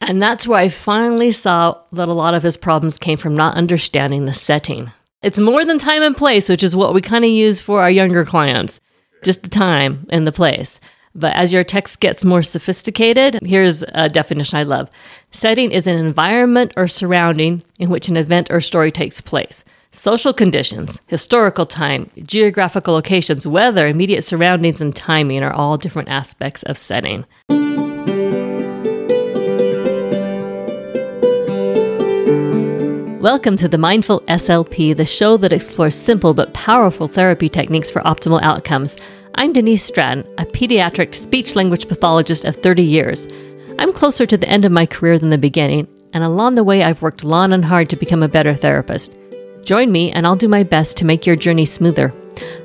And that's where I finally saw that a lot of his problems came from not understanding the setting. It's more than time and place, which is what we kind of use for our younger clients, just the time and the place. But as your text gets more sophisticated, here's a definition I love setting is an environment or surrounding in which an event or story takes place. Social conditions, historical time, geographical locations, weather, immediate surroundings, and timing are all different aspects of setting. Welcome to the Mindful SLP, the show that explores simple but powerful therapy techniques for optimal outcomes. I'm Denise Stratton, a pediatric speech language pathologist of 30 years. I'm closer to the end of my career than the beginning, and along the way, I've worked long and hard to become a better therapist. Join me, and I'll do my best to make your journey smoother.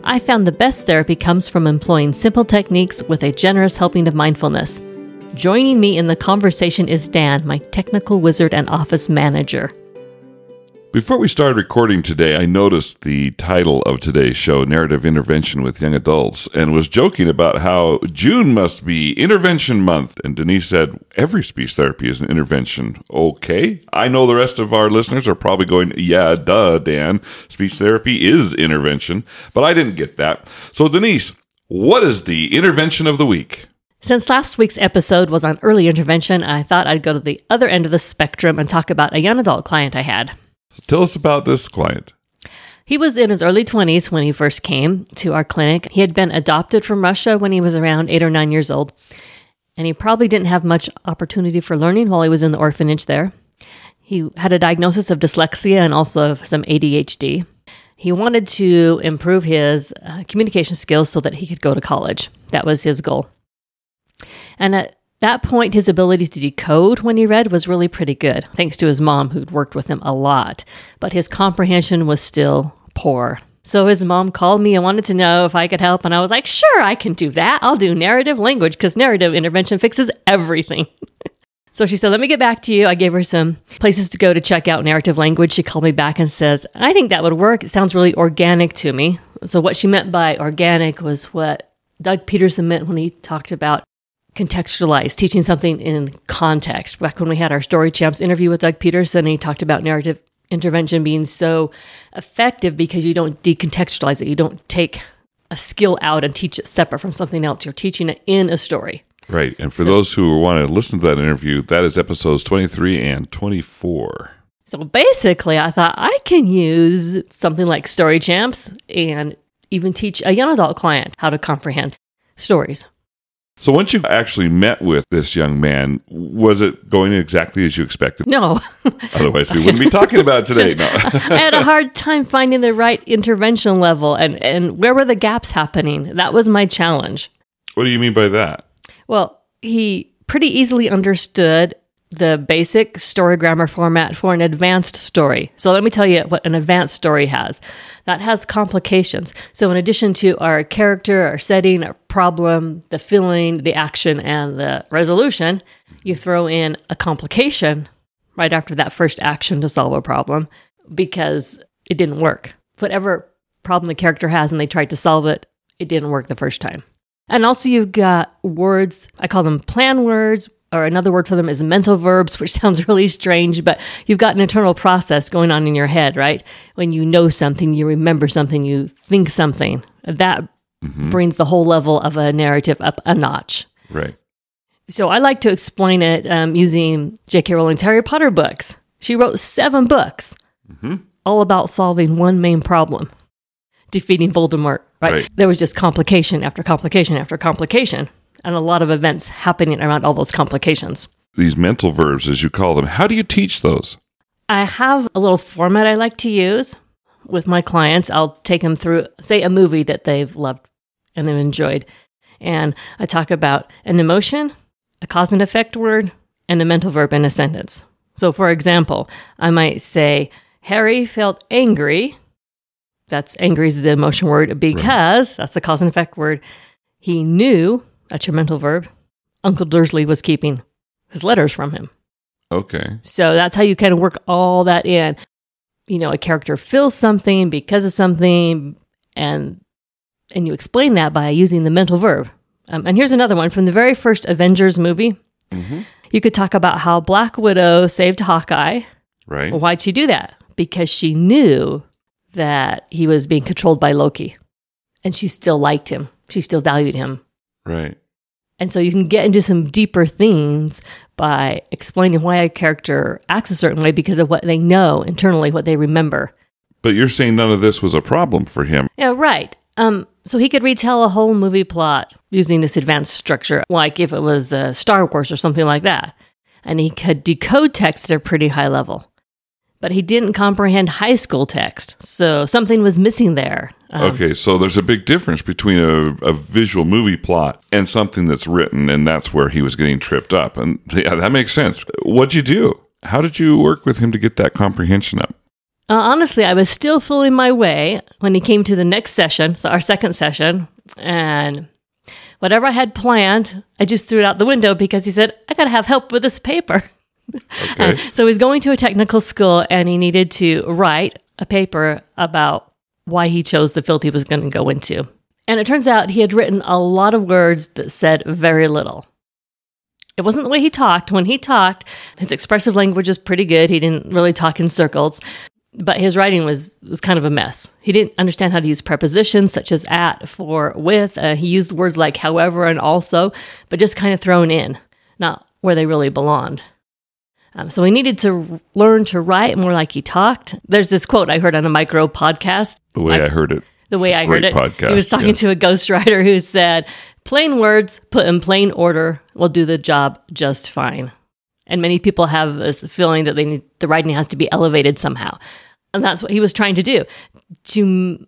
I found the best therapy comes from employing simple techniques with a generous helping of mindfulness. Joining me in the conversation is Dan, my technical wizard and office manager. Before we started recording today, I noticed the title of today's show, Narrative Intervention with Young Adults, and was joking about how June must be intervention month. And Denise said, every speech therapy is an intervention. Okay. I know the rest of our listeners are probably going, yeah, duh, Dan. Speech therapy is intervention. But I didn't get that. So, Denise, what is the intervention of the week? Since last week's episode was on early intervention, I thought I'd go to the other end of the spectrum and talk about a young adult client I had. Tell us about this client. He was in his early 20s when he first came to our clinic. He had been adopted from Russia when he was around eight or nine years old, and he probably didn't have much opportunity for learning while he was in the orphanage there. He had a diagnosis of dyslexia and also some ADHD. He wanted to improve his uh, communication skills so that he could go to college. That was his goal. And at that point, his ability to decode when he read was really pretty good, thanks to his mom, who'd worked with him a lot. But his comprehension was still poor. So his mom called me and wanted to know if I could help. And I was like, sure, I can do that. I'll do narrative language because narrative intervention fixes everything. so she said, let me get back to you. I gave her some places to go to check out narrative language. She called me back and says, I think that would work. It sounds really organic to me. So what she meant by organic was what Doug Petersen meant when he talked about contextualize, teaching something in context. Back when we had our Story Champs interview with Doug Petersen, he talked about narrative intervention being so effective because you don't decontextualize it. You don't take a skill out and teach it separate from something else. You're teaching it in a story. Right. And for so, those who want to listen to that interview, that is episodes 23 and 24. So basically, I thought I can use something like Story Champs and even teach a young adult client how to comprehend stories. So once you actually met with this young man, was it going exactly as you expected? No. Otherwise, we wouldn't be talking about it today. No. I had a hard time finding the right intervention level and, and where were the gaps happening? That was my challenge. What do you mean by that? Well, he pretty easily understood the basic story grammar format for an advanced story. So let me tell you what an advanced story has. That has complications. So in addition to our character, our setting, our problem, the feeling, the action, and the resolution, you throw in a complication right after that first action to solve a problem because it didn't work. Whatever problem the character has and they tried to solve it, it didn't work the first time. And also, you've got words, I call them plan words, or another word for them is mental verbs, which sounds really strange, but you've got an internal process going on in your head, right? When you know something, you remember something, you think something. That mm-hmm. brings the whole level of a narrative up a notch. Right. So I like to explain it um, using J.K. Rowling's Harry Potter books. She wrote seven books mm-hmm. all about solving one main problem defeating Voldemort, right? right? There was just complication after complication after complication and a lot of events happening around all those complications. These mental verbs, as you call them, how do you teach those? I have a little format I like to use with my clients. I'll take them through, say, a movie that they've loved and they've enjoyed. And I talk about an emotion, a cause and effect word, and a mental verb in a sentence. So, for example, I might say, Harry felt angry. That's angry is the emotion word because right. that's the cause and effect word. He knew that's your mental verb. Uncle Dursley was keeping his letters from him. Okay. So that's how you kind of work all that in. You know, a character feels something because of something, and and you explain that by using the mental verb. Um, and here's another one from the very first Avengers movie. Mm-hmm. You could talk about how Black Widow saved Hawkeye. Right. Why'd she do that? Because she knew that he was being controlled by Loki. And she still liked him. She still valued him. Right. And so you can get into some deeper themes by explaining why a character acts a certain way because of what they know internally, what they remember. But you're saying none of this was a problem for him. Yeah, right. Um, so he could retell a whole movie plot using this advanced structure, like if it was uh, Star Wars or something like that. And he could decode text at a pretty high level. But he didn't comprehend high school text, so something was missing there. Um, Okay, so there's a big difference between a, a visual movie plot and something that's written, and that's where he was getting tripped up. And yeah, that makes sense. What'd you do? How did you work with him to get that comprehension up? Uh, honestly, I was still feeling my way when he came to the next session, so our second session, and whatever I had planned, I just threw it out the window because he said, I got to have help with this paper. Okay. so he's going to a technical school and he needed to write a paper about why he chose the field he was going to go into. And it turns out he had written a lot of words that said very little. It wasn't the way he talked. When he talked, his expressive language was pretty good. He didn't really talk in circles, but his writing was was kind of a mess. He didn't understand how to use prepositions such as at, for, with. Uh, he used words like however and also, but just kind of thrown in, not where they really belonged. Um, so he needed to learn to write more like he talked. There's this quote I heard on a Mike Rowe podcast. The way I- I, heard it. The way I heard it, podcast, he was talking yeah. to a ghostwriter who said, "Plain words put in plain order will do the job just fine." And many people have this feeling that they need the writing has to be elevated somehow, and that's what he was trying to do to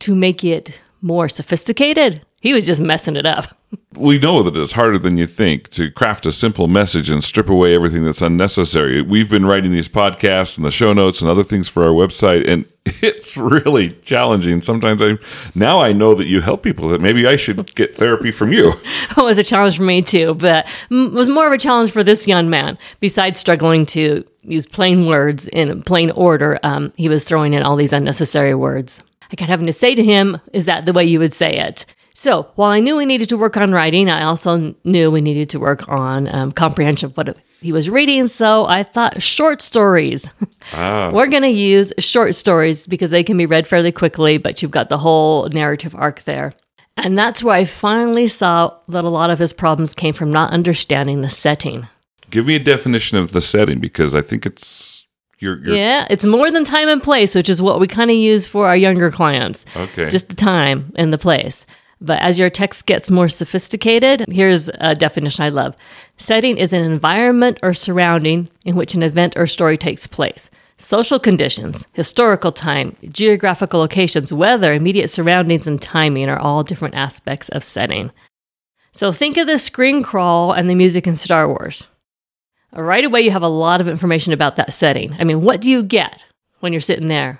to make it more sophisticated. He was just messing it up. We know that it's harder than you think to craft a simple message and strip away everything that's unnecessary. We've been writing these podcasts and the show notes and other things for our website, and it's really challenging. Sometimes I now I know that you help people. That maybe I should get therapy from you. it was a challenge for me too, but m- was more of a challenge for this young man. Besides struggling to use plain words in plain order, um, he was throwing in all these unnecessary words. I kept having to say to him, "Is that the way you would say it?" So while I knew we needed to work on writing, I also knew we needed to work on um, comprehension of what he was reading. So I thought short stories. We're going to use short stories because they can be read fairly quickly, but you've got the whole narrative arc there. And that's where I finally saw that a lot of his problems came from not understanding the setting. Give me a definition of the setting because I think it's you're, you're Yeah, it's more than time and place, which is what we kind of use for our younger clients. okay. Just the time and the place. But as your text gets more sophisticated, here's a definition I love. Setting is an environment or surrounding in which an event or story takes place. Social conditions, historical time, geographical locations, weather, immediate surroundings, and timing are all different aspects of setting. So think of the screen crawl and the music in Star Wars. Right away, you have a lot of information about that setting. I mean, what do you get when you're sitting there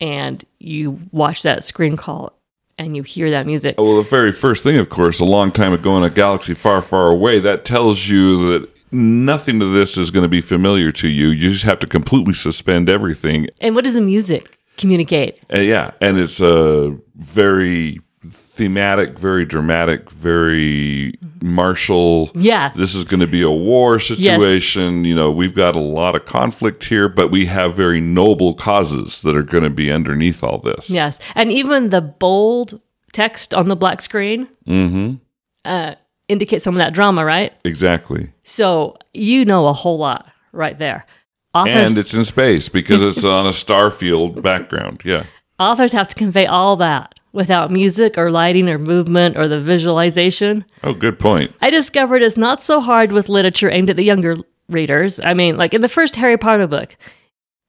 and you watch that screen crawl and you hear that music? well, the very first thing, of course, a long time ago in a galaxy far, far away, that tells you that nothing of this is going to be familiar to you. You just have to completely suspend everything And what does the music communicate? Yeah, and it's a very thematic, very dramatic, very martial. Yeah. This is going to be a war situation. You know, we've got a lot of conflict here, but we have very noble causes that are going to be underneath all this. Yes. And even the bold text on the black screen Mm-hmm. uh, indicates some of that drama, right? Exactly. So you know a whole lot right there. Authors, And it's in space because it's on a starfield background. Yeah. authors have to convey all that without music or lighting or movement or the visualization. Oh, good point. I discovered it's not so hard with literature aimed at the younger readers. I mean, like in the first Harry Potter book,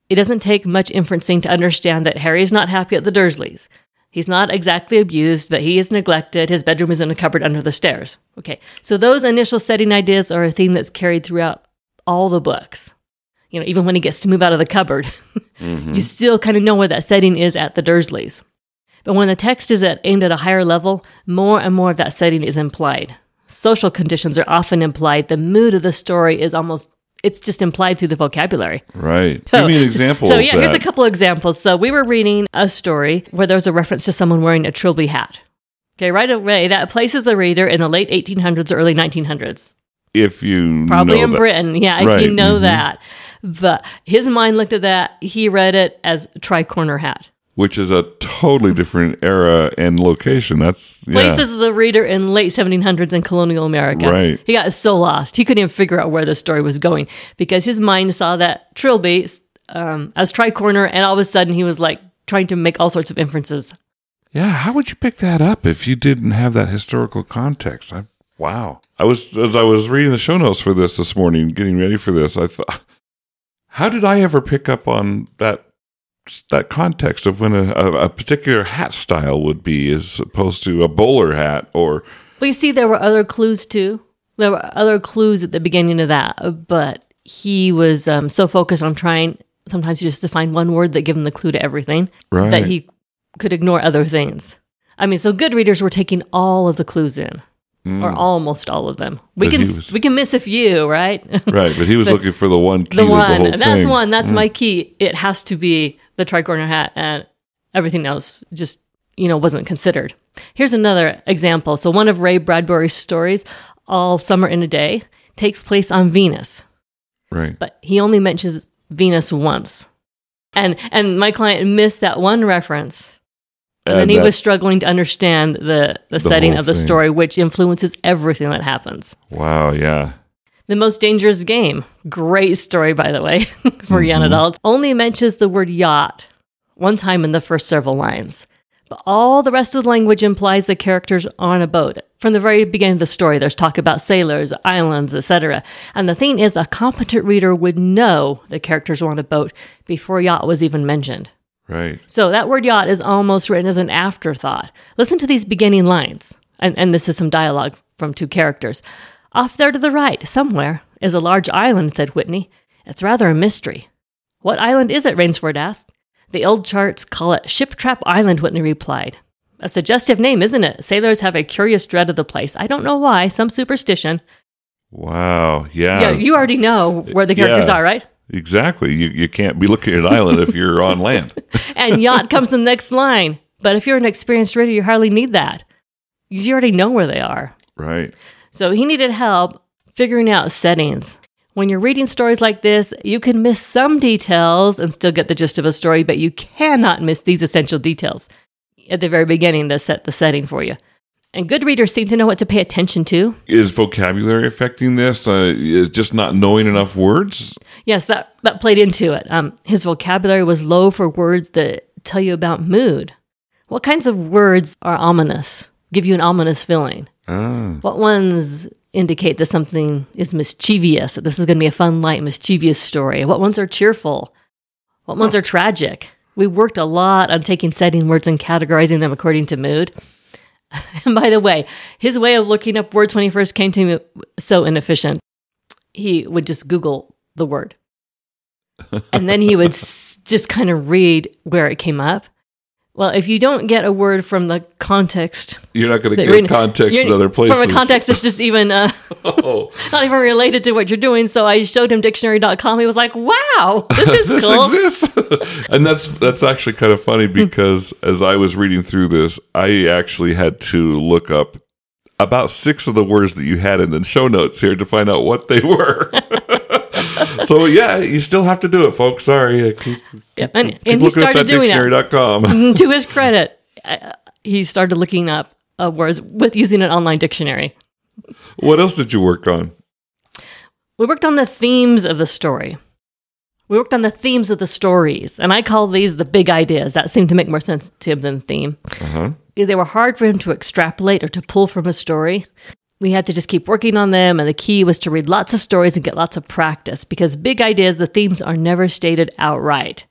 it doesn't take much inferencing to understand that Harry is not happy at the Dursleys. He's not exactly abused, but he is neglected. His bedroom is in a cupboard under the stairs. Okay, so those initial setting ideas are a theme that's carried throughout all the books. You know, even when he gets to move out of the cupboard, mm-hmm. you still kind of know where that setting is at the Dursleys. But when the text is at, aimed at a higher level, more and more of that setting is implied. Social conditions are often implied. The mood of the story is almost, it's just implied through the vocabulary. Right. Give me an example So, yeah, here's a couple examples. So, we were reading a story where there was a reference to someone wearing a trilby hat. Okay, right away, that places the reader in the late 1800s or early 1900s. if you Probably in that. Britain. Yeah, if Right, you know mhm. that. But his mind looked at that. He read it as tricorner hat. Which is a totally different era and location. That's yeah. Places as a reader in late 1700s in colonial America. Right. He got so lost. He couldn't even figure out where the story was going because his mind saw that trilby um, as tricorner, and all of a sudden he was like trying to make all sorts of inferences. Yeah, how would you pick that up if you didn't have that historical context? I, wow. I was as I was reading the show notes for this this morning, getting ready for this. I thought, how did I ever pick up on that that context of when a, a, particular hat style would be, as opposed to a bowler hat or But you see, there were other clues too. There were other clues at the beginning of that, but he was um, so focused on trying sometimes just to find one word that gave him the clue to everything right? that he could ignore other things. I mean, so good readers were taking all of the clues in, or almost all of them. We Mm. But can was- we can miss a few, right? right, but he was But looking for the one key the the one whole that's thing. Mm. one that's my key. It has to be the tricorner hat, and everything else just you know wasn't considered. Here's another example. So one of Ray Bradbury's stories, "All Summer in a Day," takes place on Venus, Right. but he only mentions Venus once, and and my client missed that one reference. And, then he was struggling to understand the, the, setting of the thing. story, which influences everything that happens. wow, yeah. The Most Dangerous Game. Great story, by the way, for young Mm-hmm. adults. Only mentions the word yacht one time in the first several lines. But all the rest of the language implies the characters are on a boat. From the very beginning of the story, there's talk about sailors, islands, etc. And the thing is, a competent reader would know the characters were on a boat before yacht was even mentioned. Right. So that word yacht is almost written as an afterthought. Listen to these beginning lines. And, and this is some dialogue from two characters. Off there to the right, somewhere, is a large island, said Whitney. It's rather a mystery. What island is it? Rainsford asked. The old charts call it Ship Trap Island, Whitney replied. A suggestive name, isn't it? Sailors have a curious dread of the place. I don't know why, some superstition. Wow. Yeah. yeah, you already know where the characters Yeah. are, right? exactly. You you can't be looking at an island if you're on land. and yacht comes in the next line. But if you're an experienced reader, you hardly need that. You already know where they are. Right. So he needed help figuring out settings. When you're reading stories like this, you can miss some details and still get the gist of a story, but you cannot miss these essential details at the very beginning that set the setting for you. And good readers seem to know what to pay attention to. Is vocabulary affecting this? Uh, is just not knowing enough words? Yes, that, that played into it. Um, his vocabulary was low for words that tell you about mood. What kinds of words are ominous, give you an ominous feeling? Ah, What ones indicate that something is mischievous, that this is going to be a fun, light, mischievous story? What ones are cheerful? What ones are tragic? We worked a lot on taking setting words and categorizing them according to mood. And by the way, his way of looking up words when he first came to me so inefficient. He would just Google the word. And then he would s- just kind of read where it came up. Well, if you don't get a word from the context, you're not going to get context in other places. From a context that's just even uh, oh, not even related to what you're doing. So I showed him dictionary.com. He was like, wow, this is this cool. exists, and that's that's actually kind of funny because as I was reading through this, I actually had to look up about six of the words that you had in the show notes here to find out what they were. So yeah, you still have to do it, folks. Sorry, keep, And, keep and he started that doing it. dictionary.com. to his credit, uh, he started looking up uh, words with using an online dictionary. what else did you work on? We worked on the themes of the story. We worked on the themes of the stories, and I call these the big ideas. That seemed to make more sense to him than theme. Uh-huh. They were hard for him to extrapolate or to pull from a story. We had to just keep working on them, and the key was to read lots of stories and get lots of practice because big ideas, the themes are never stated outright.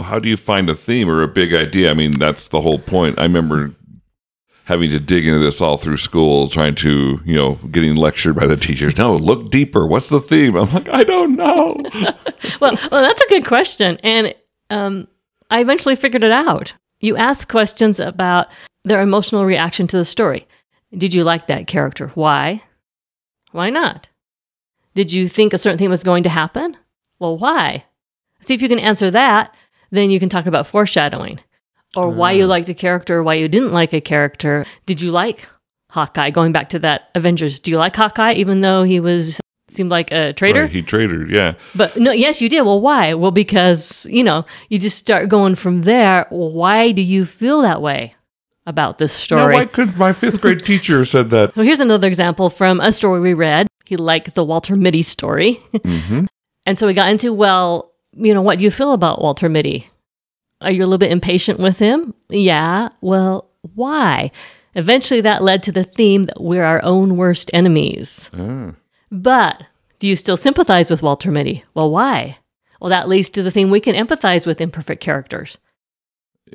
How do you find a theme or a big idea? I mean, that's the whole point. I remember having to dig into this all through school, trying to, you know, getting lectured by the teachers. No, look deeper. What's the theme? I'm like, I don't know. well, well, that's a good question. And um, I eventually figured it out. You ask questions about their emotional reaction to the story. Did you like that character? Why? Why not? Did you think a certain thing was going to happen? Well, why? See if you can answer that, then you can talk about foreshadowing or why you ah. liked a character, why you didn't like a character. Did you like Hawkeye, going back to that Avengers. Do you like Hawkeye, even though he was seemed like a traitor? Right, he traded, yeah. But no, yes, you did. Well, why? Well, because you know, you just start going from there. Why do you feel that way about this Now, story? why couldn't my fifth grade teacher said that? Well, here's another example from a story we read. He liked the Walter Mitty story. hmm And so we got into, well, you know, what do you feel about Walter Mitty? Are you a little bit impatient with him? Yeah. Well, why? Eventually that led to the theme that we're our own worst enemies. Ah. But do you still sympathize with Walter Mitty? Well, why? Well, that leads to the theme we can empathize with imperfect characters.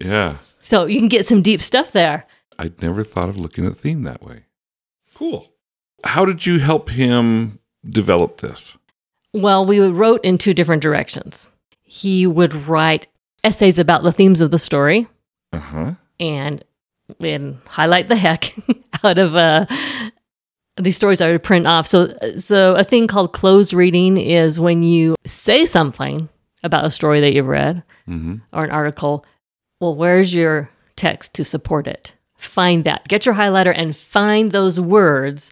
Yeah. So you can get some deep stuff there. I'd never thought of looking at theme that way. Cool. How did you help him develop this? Well, we wrote in two different directions. He would write essays about the themes of the story Uh huh. and and highlight the heck out of uh, these stories I would print off. So, so a thing called close reading is when you say something about a story that you've read hmm or an article. Well, where's your text to support it? Find that. Get your highlighter and find those words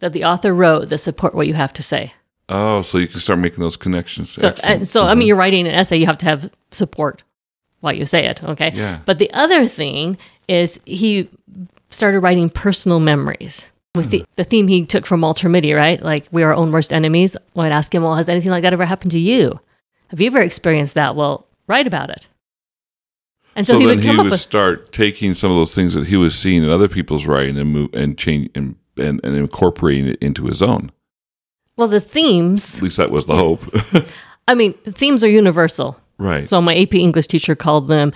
that the author wrote that support what you have to say. Oh, so you can start making those connections. So, Excellent. so I Mhm. mean, you're writing an essay, you have to have support while you say it. Okay. Yeah. But the other thing is he started writing personal memories with the, the theme he took from Walter Mitty, right? Like we are our own worst enemies. Well, I'd ask him, well, has anything like that ever happened to you? Have you ever experienced that? Well, write about it. And so, so he then would he come would with start taking some of those things that he was seeing in other people's writing and move and change and, and, and incorporating it into his own. well the themes. At least that was the hope. I mean, themes are universal. right. So my AP English teacher called them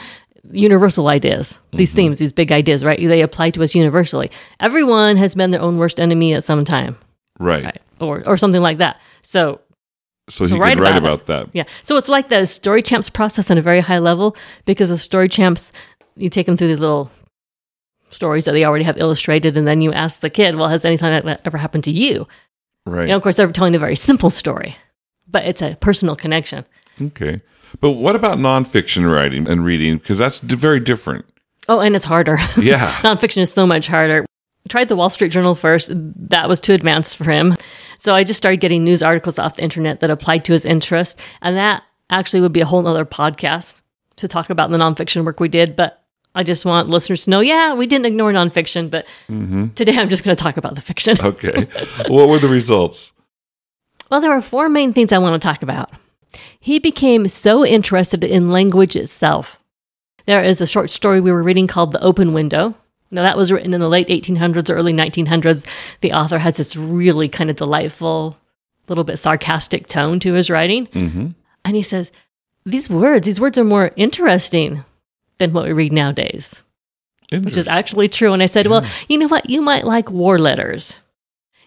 universal ideas. These Mm-hmm. themes, these big ideas, right? They apply to us universally. Everyone has been their own worst enemy at some time, right. right? Or or something like that. So So, So he write could write about about that. yeah. So it's like the story champs process on a very high level because with story champs, you take them through these little stories that they already have illustrated, and then you ask the kid, "Well, has anything like that ever happened to you?" Right. You know, of course, they're telling a very simple story, but it's a personal connection. Okay. But what about nonfiction writing and reading? Because that's d- very different. Oh, and it's harder. Yeah. Nonfiction is so much harder. Tried the Wall Street Journal first. That was too advanced for him. So I just started getting news articles off the internet that applied to his interest. And that actually would be a whole nother podcast to talk about the nonfiction work we did. But I just want listeners to know, yeah, we didn't ignore nonfiction, but hmm today I'm just going to talk about the fiction. Okay. what were the results? Well, there are four main things I want to talk about. He became so interested in language itself. There is a short story we were reading called The Open Window. Now, that was written in the late 1800s or early 1900s. The author has this really kind of delightful, little bit sarcastic tone to his writing. hmm And he says, These words, these words are more interesting than what we read nowadays, which is actually true. And I said, Well, you know what? You might like war letters.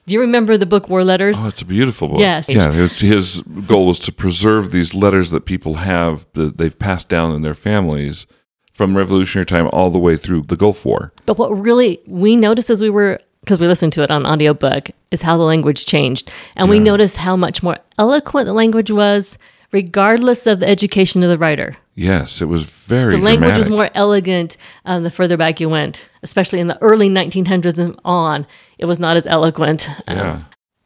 Do you remember the book War Letters? Oh, it's a beautiful book. Yes. Yeah. His, his goal was to preserve these letters that people have that they've passed down in their families from Revolutionary time all the way through the Gulf War. But what really we noticed as we were because we listened to it on audiobook is how the language changed. And we noticed how much more eloquent the language was regardless of the education of the writer. Yes, it was very The language was more elegant um, the further back you went, especially in the early 1900s and on. It was not as eloquent. Um, Yeah.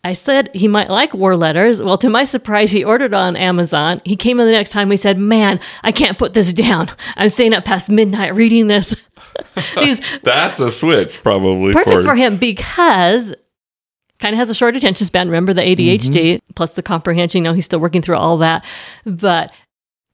I said he might like war letters. Well, to my surprise, he ordered on Amazon. He came in the next time. He said, "Man, I can't put this down. I'm staying up past midnight reading this." These That's a switch, probably. perfect for him because kind of has a short attention span. Remember the ADHD mm-hmm. plus the comprehension. You know, he's still working through all that, but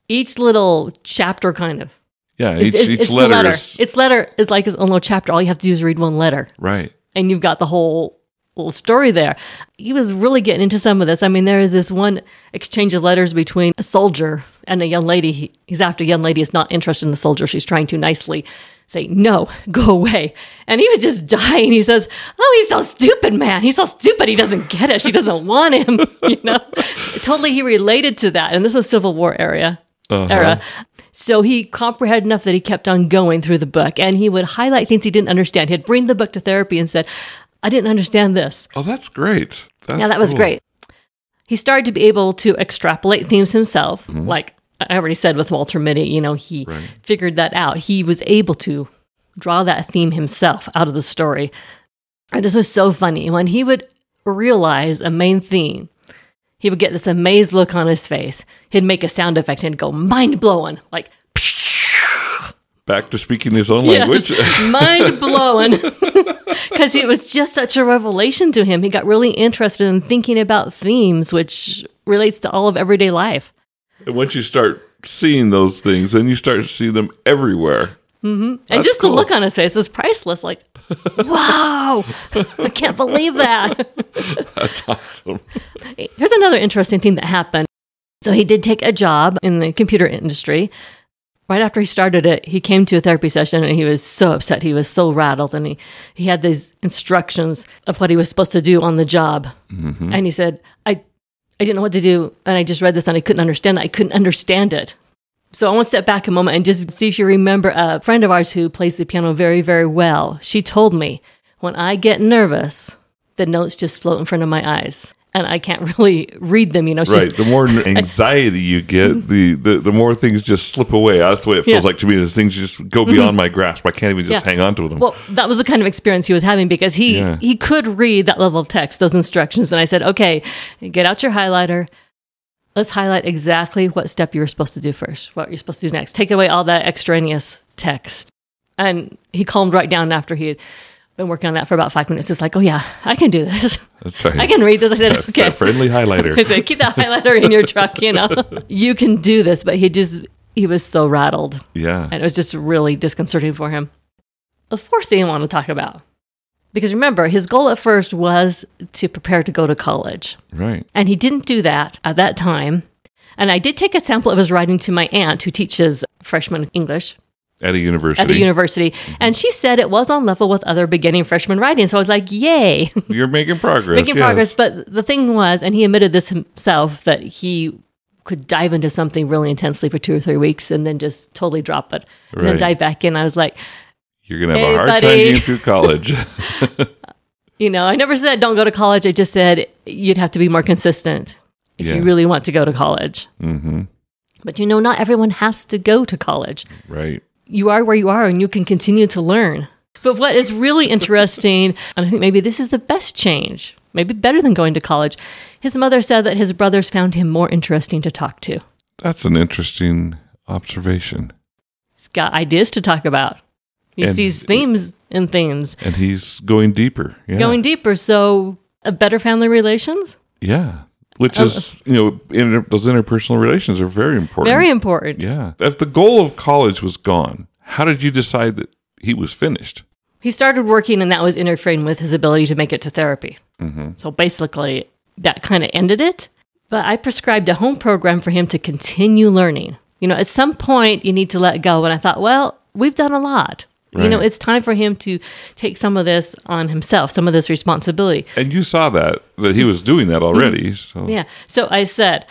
each little chapter kind of Yeah, each, is- each it's letter, letter. is Its letter is like his own little chapter. All you have to do is read one letter, right. and you've got the whole little story there. He was really getting into some of this. I mean, there is this one exchange of letters between a soldier and a young lady. He, he's after a young lady is not interested in the soldier. She's trying to nicely say, no, go away. And he was just dying. He says, oh, he's so stupid, man. He's so stupid. He doesn't get it. She doesn't want him. you know, totally he related to that. And this was Civil War area Uh-huh. era. So he comprehended enough that he kept on going through the book and he would highlight things he didn't understand. He'd bring the book to therapy and said, I didn't understand this. Oh, that's great. That's yeah, that was cool. great. He started to be able to extrapolate themes himself. Like I already said with Walter Mitty, you know, he Mm-hmm. Right. figured that out. He was able to draw that theme himself out of the story. And this was so funny. When he would realize a main theme, he would get this amazed look on his face. He'd make a sound effect and go mind blowing, like Back to speaking his own language. Yes. mind blowing. Because it was just such a revelation to him. He got really interested in thinking about themes, which relates to all of everyday life. and once you start seeing those things, then you start to see them everywhere. Mm-hmm. And just cool. the look on his face was priceless. Like, wow, I can't believe that. That's awesome. Here's another interesting thing that happened. So he did take a job in the computer industry. Right after he started it, he came to a therapy session and he was so upset. He was so rattled and he, he had these instructions of what he was supposed to do on the job. Mm-hmm. And he said, I, I didn't know what to do. And I just read this and I couldn't understand it. I couldn't understand it. So I want to step back a moment and just see if you remember a friend of ours who plays the piano very, very well. She told me, when I get nervous, the notes just float in front of my eyes. And I can't really read them, you know. Right. The more anxiety you get, mm-hmm. the, the the more things just slip away. That's the way it feels Yeah. like to me. Is things just go mm-hmm. beyond my grasp. I can't even just Yeah. hang on to them. Well, that was the kind of experience he was having because he Yeah. he could read that level of text, those instructions, and I said, "Okay, get out your highlighter. Let's highlight exactly what step you were supposed to do first, what you're supposed to do next. Take away all that extraneous text." And he calmed right down after he had been working on that for about five minutes. It's like, "Oh yeah, I can do this. That's right. I can read this." I said, "Okay." friendly highlighter. I said, "Keep that highlighter in your truck. You know, you can do this." But he just he was so rattled. Yeah. And it was just really disconcerting for him. The fourth thing I want to talk about, because remember, his goal at first was to prepare to go to college. Right. And he didn't do that at that time. And I did take a sample of his writing to my aunt, who teaches freshman English At a university. at a university. And she said it was on level with other beginning freshman writing. So I was like, yay, You're making progress. making yes. progress. But the thing was, and he admitted this himself, that he could dive into something really intensely for two or three weeks and then just totally drop it and then dive back in. I was like, You're gonna have Hey, a hard buddy. time getting through college. You know, I never said don't go to college. I just said you'd have to be more consistent if Yeah. you really want to go to college. hmm But you know, not everyone has to go to college. Right. You are where you are and you can continue to learn. But what is really interesting, and I think maybe this is the best change, maybe better than going to college, his mother said that his brothers found him more interesting to talk to. That's an interesting observation. He's got ideas to talk about. He And- sees themes in things, And he's going deeper. Yeah. going deeper. So, a better family relations? Yeah. Which Uh, is, you know, inter- those interpersonal relations are very important. Very important. Yeah. If the goal of college was gone, how did you decide that he was finished? He started working, and that was interfering with his ability to make it to therapy. Mm-hmm. So basically, that kind of ended it. But I prescribed a home program for him to continue learning. You know, at some point, you need to let go. And I thought, well, we've done a lot. You know, it's time for him to take some of this on himself, some of this responsibility. And you saw that, that he was doing that already. Mm-hmm. Yeah. So I said,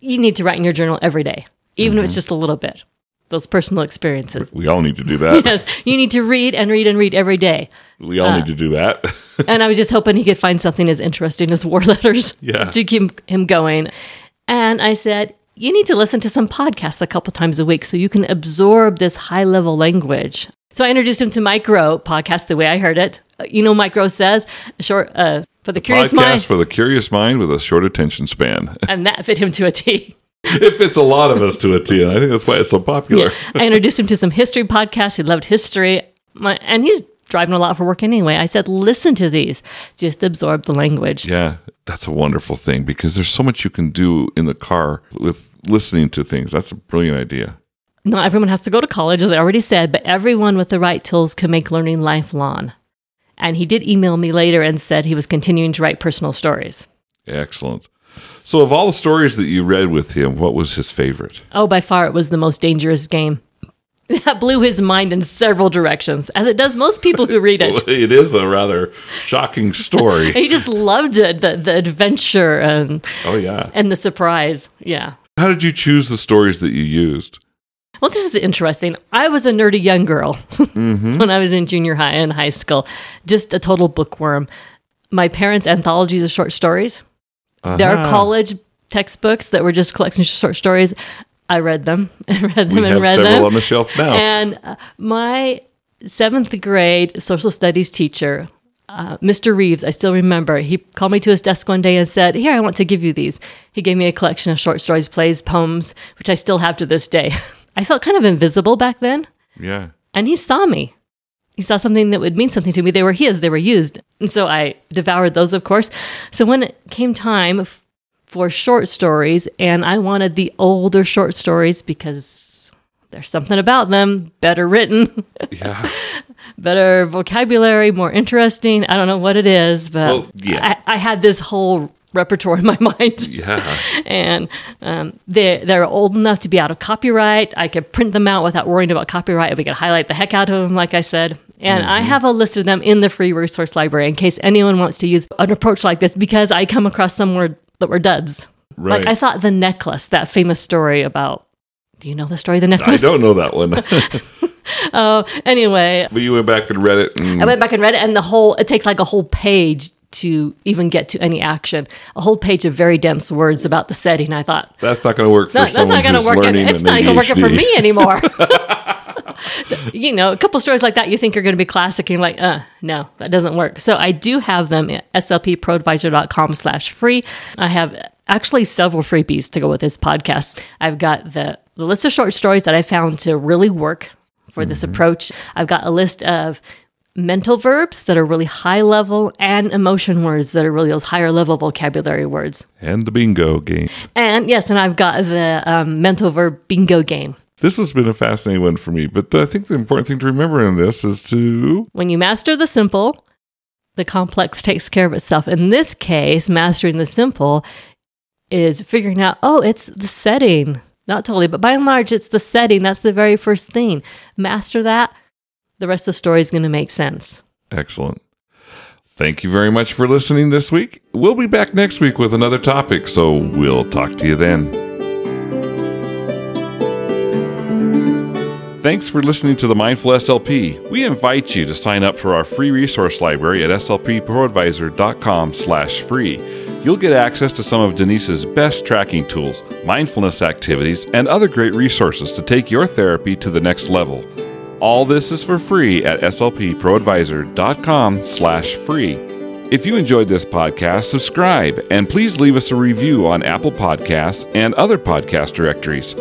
you need to write in your journal every day, even if it's just a little bit, those personal experiences. we all need to do that. yes. You need to read and read and read every day. We all need to do that. and I was just hoping he could find something as interesting as war letters Yeah. to keep him going. And I said, you need to listen to some podcasts a couple times a week so you can absorb this high level language. So I introduced him to Mike Rowe podcast the way I heard it. Uh, You know, Mike Rowe says short uh, for the curious Podcast mind, for the curious mind with a short attention span. and that fit him to a T. it fits a lot of us to a T, and I think that's why it's so popular. I introduced him to some history podcasts. He loved history, My, and he's driving a lot for work anyway. I said, listen to these, just absorb the language. Yeah, that's a wonderful thing because there's so much you can do in the car with listening to things. That's a brilliant idea. Not everyone has to go to college, as I already said, but everyone with the right tools can make learning lifelong. And he did email me later and said he was continuing to write personal stories. Excellent. So, of all the stories that you read with him, what was his favorite? Oh, by far, it was the most dangerous game. That blew his mind in several directions, as it does most people who read it. It is a rather shocking story. he just loved it the, the adventure and, oh, yeah. and the surprise. Yeah. How did you choose the stories that you used? Well, this is interesting. I was a nerdy young girl when I was in junior high and high school, just a total bookworm. My parents' anthologies of short stories. There are Uh-huh. college textbooks that were just collections of short stories. I read them and read them We and have read several them. on the shelf now. And uh, my seventh grade social studies teacher uh, Mr. Reeves, I still remember, he called me to his desk one day and said, Here, I want to give you these. He gave me a collection of short stories, plays, poems, which I still have to this day. I felt kind of invisible back then, Yeah. and he saw me. He saw something that would mean something to me. They were his, they were used. And so I devoured those, of course. So when it came time f- for short stories, and I wanted the older short stories because there's something about them better written, Yeah. better vocabulary, more interesting. I don't know what it is, but Well, yeah. I, I had this whole repertoire in my mind. Yeah. And um, they, they're old enough to be out of copyright. I could print them out without worrying about copyright. We could highlight the heck out of them, like I said. And I have a list of them in the free resource library in case anyone wants to use an approach like this because I come across some word that were duds. Right. Like I thought the necklace, that famous story about. Do you know the story of the necklace? I don't know that one. Oh, anyway, but you went back and read it. And I went back and read it, and the whole it takes like a whole page to even get to any action. A whole page of very dense words about the setting. I thought that's not going to work for "No, that's not going to work. In, it's not even working for me anymore. you know, a couple stories like that you think are going to be classic, and you're like, uh, no, that doesn't work. So I do have them at slpproadvisor.com slash free. I have actually several freebies to go with this podcast. I've got the, the list of short stories that I found to really work for this approach. I've got a list of mental verbs that are really high level and emotion words that are really those higher level vocabulary words. And the bingo games. And yes, and I've got the um, mental verb bingo game. This has been a fascinating one for me, but I think the important thing to remember in this is to When you master the simple, the complex takes care of itself. In this case, mastering the simple is figuring out, oh, it's the setting. Not totally, but by and large, it's the setting. That's the very first thing. Master that, the rest of the story is going to make sense. Excellent. Thank you very much for listening this week. We'll be back next week with another topic, so we'll talk to you then. Thanks for listening to the Mindful SLP. We invite you to sign up for our free resource library at slpproadvisor.com slash free. You'll get access to some of Denise's best tracking tools, mindfulness activities, and other great resources to take your therapy to the next level. All this is for free at slpproadvisor.com slash free. If you enjoyed this podcast, subscribe and please leave us a review on Apple Podcasts and other podcast directories.